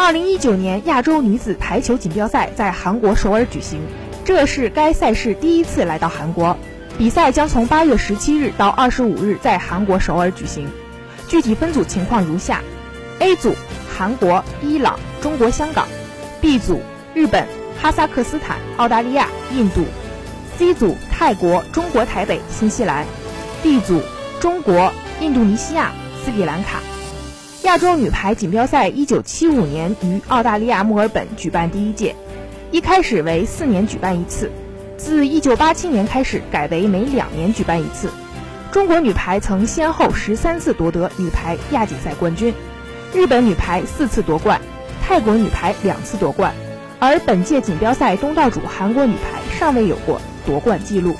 二零一九年亚洲女子排球锦标赛在韩国首尔举行，这是该赛事第一次来到韩国。比赛将从八月十七日到二十五日在韩国首尔举行。具体分组情况如下：A 组韩国、伊朗、中国香港；B 组日本、哈萨克斯坦、澳大利亚、印度；C 组泰国、中国台北、新西兰；D 组中国、印度尼西亚、斯里兰卡。亚洲女排锦标赛一九七五年于澳大利亚墨尔本举办第一届，一开始为四年举办一次，自一九八七年开始改为每两年举办一次。中国女排曾先后十三次夺得女排亚锦赛冠军，日本女排四次夺冠，泰国女排两次夺冠，而本届锦标赛东道主韩国女排尚未有过夺冠记录。